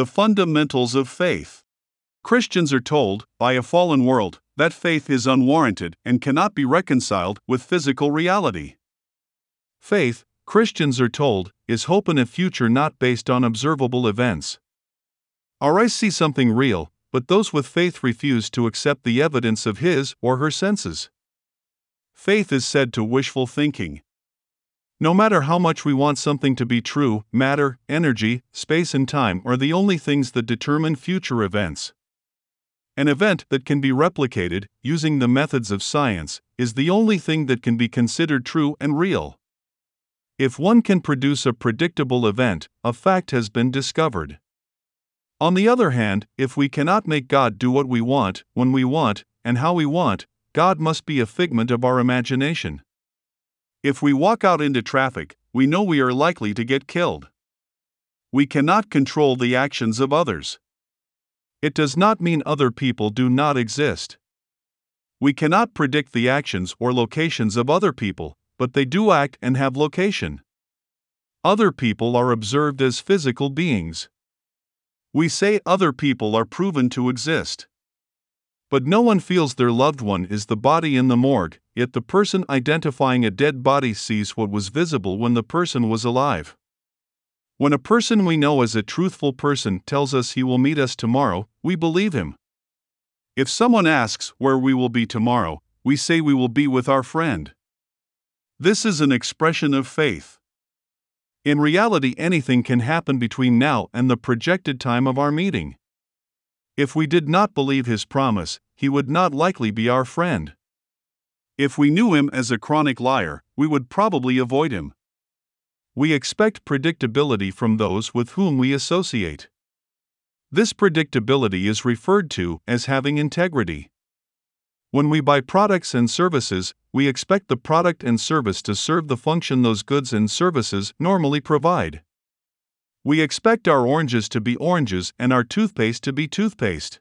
The fundamentals of faith. Christians are told, by a fallen world, that faith is unwarranted and cannot be reconciled with physical reality. Faith, Christians are told, is hope in a future not based on observable events. Our eyes see something real, but those with faith refuse to accept the evidence of his or her senses. Faith is said to wishful thinking. No matter how much we want something to be true, matter, energy, space, and time are the only things that determine future events. An event that can be replicated, using the methods of science, is the only thing that can be considered true and real. If one can produce a predictable event, a fact has been discovered. On the other hand, if we cannot make God do what we want, when we want, and how we want, God must be a figment of our imagination. If we walk out into traffic, we know we are likely to get killed. We cannot control the actions of others. It does not mean other people do not exist. We cannot predict the actions or locations of other people, but they do act and have location. Other people are observed as physical beings. We say other people are proven to exist. But no one feels their loved one is the body in the morgue, yet the person identifying a dead body sees what was visible when the person was alive. When a person we know as a truthful person tells us he will meet us tomorrow, we believe him. If someone asks where we will be tomorrow, we say we will be with our friend. This is an expression of faith. In reality, anything can happen between now and the projected time of our meeting. If we did not believe his promise, he would not likely be our friend. If we knew him as a chronic liar, we would probably avoid him. We expect predictability from those with whom we associate. This predictability is referred to as having integrity. When we buy products and services, we expect the product and service to serve the function those goods and services normally provide. We expect our oranges to be oranges and our toothpaste to be toothpaste.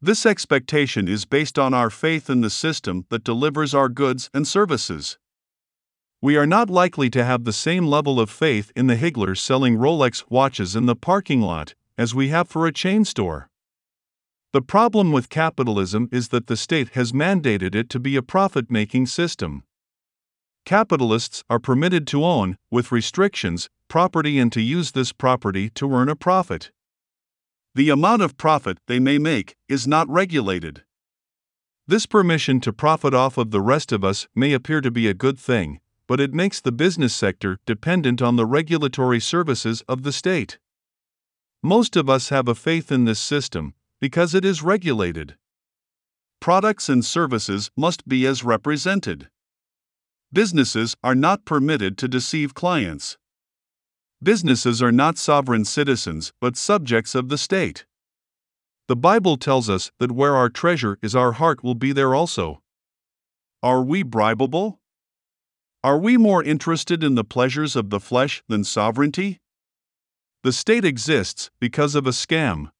This expectation is based on our faith in the system that delivers our goods and services. We are not likely to have the same level of faith in the higglers selling Rolex watches in the parking lot as we have for a chain store. The problem with capitalism is that the state has mandated it to be a profit making system. Capitalists are permitted to own, with restrictions, property and to use this property to earn a profit. The amount of profit they may make is not regulated. This permission to profit off of the rest of us may appear to be a good thing, but it makes the business sector dependent on the regulatory services of the state. Most of us have a faith in this system, because it is regulated. Products and services must be as represented. Businesses are not permitted to deceive clients. Businesses are not sovereign citizens but subjects of the state. The Bible tells us that where our treasure is, our heart will be there also. Are we bribable? Are we more interested in the pleasures of the flesh than sovereignty? The state exists because of a scam.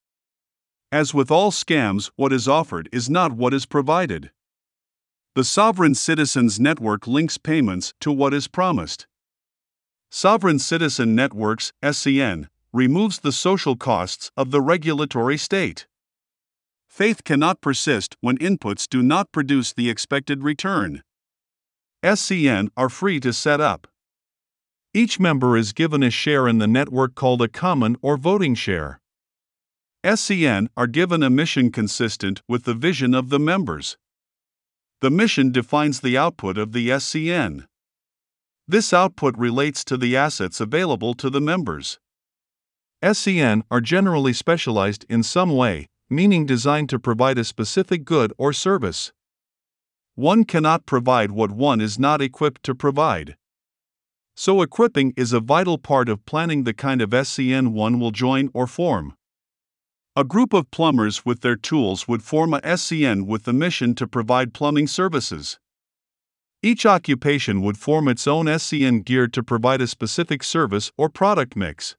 As with all scams, what is offered is not what is provided. The Sovereign Citizens Network links payments to what is promised. Sovereign Citizen Networks, SCN, removes the social costs of the regulatory state. Faith cannot persist when inputs do not produce the expected return. SCN are free to set up. Each member is given a share in the network called a common or voting share. SCN are given a mission consistent with the vision of the members. The mission defines the output of the SCN. This output relates to the assets available to the members. SCN are generally specialized in some way, meaning designed to provide a specific good or service. One cannot provide what one is not equipped to provide. So, equipping is a vital part of planning the kind of SCN one will join or form. A group of plumbers with their tools would form a SCN with the mission to provide plumbing services. Each occupation would form its own SCN geared to provide a specific service or product mix.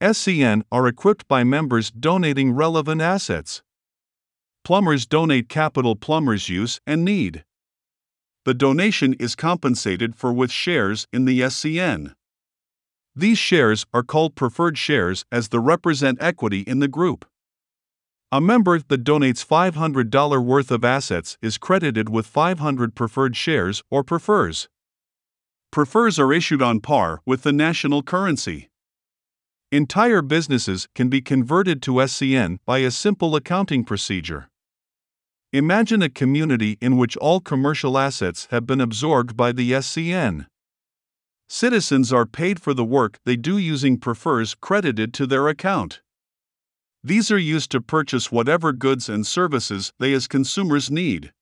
SCN are equipped by members donating relevant assets. Plumbers donate capital plumbers use and need. The donation is compensated for with shares in the SCN. These shares are called preferred shares as they represent equity in the group. A member that donates $500 worth of assets is credited with 500 preferred shares or prefers. Prefers are issued on par with the national currency. Entire businesses can be converted to SCN by a simple accounting procedure. Imagine a community in which all commercial assets have been absorbed by the SCN. Citizens are paid for the work they do using prefers credited to their account. These are used to purchase whatever goods and services they as consumers need.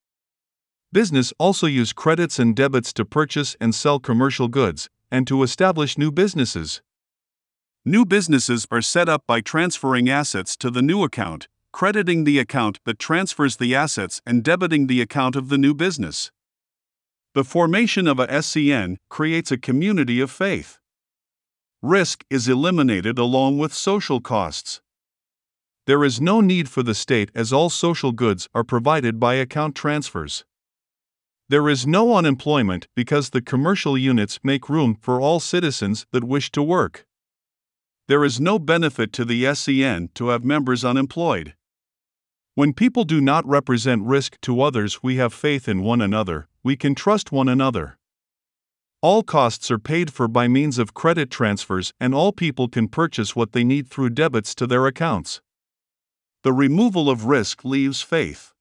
Business also use credits and debits to purchase and sell commercial goods and to establish new businesses. New businesses are set up by transferring assets to the new account, crediting the account that transfers the assets and debiting the account of the new business. The formation of a SCN creates a community of faith. Risk is eliminated along with social costs. There is no need for the state as all social goods are provided by account transfers. There is no unemployment because the commercial units make room for all citizens that wish to work. There is no benefit to the SCN to have members unemployed. When people do not represent risk to others, we have faith in one another, we can trust one another. All costs are paid for by means of credit transfers, and all people can purchase what they need through debits to their accounts. The removal of risk leaves faith.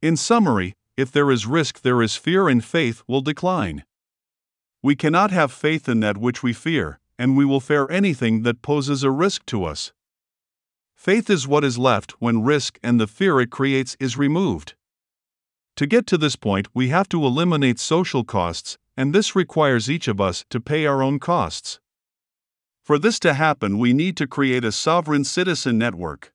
In summary, if there is risk, there is fear, and faith will decline. We cannot have faith in that which we fear, and we will fear anything that poses a risk to us. Faith is what is left when risk and the fear it creates is removed. To get to this point, we have to eliminate social costs, and this requires each of us to pay our own costs. For this to happen, we need to create a sovereign citizen network.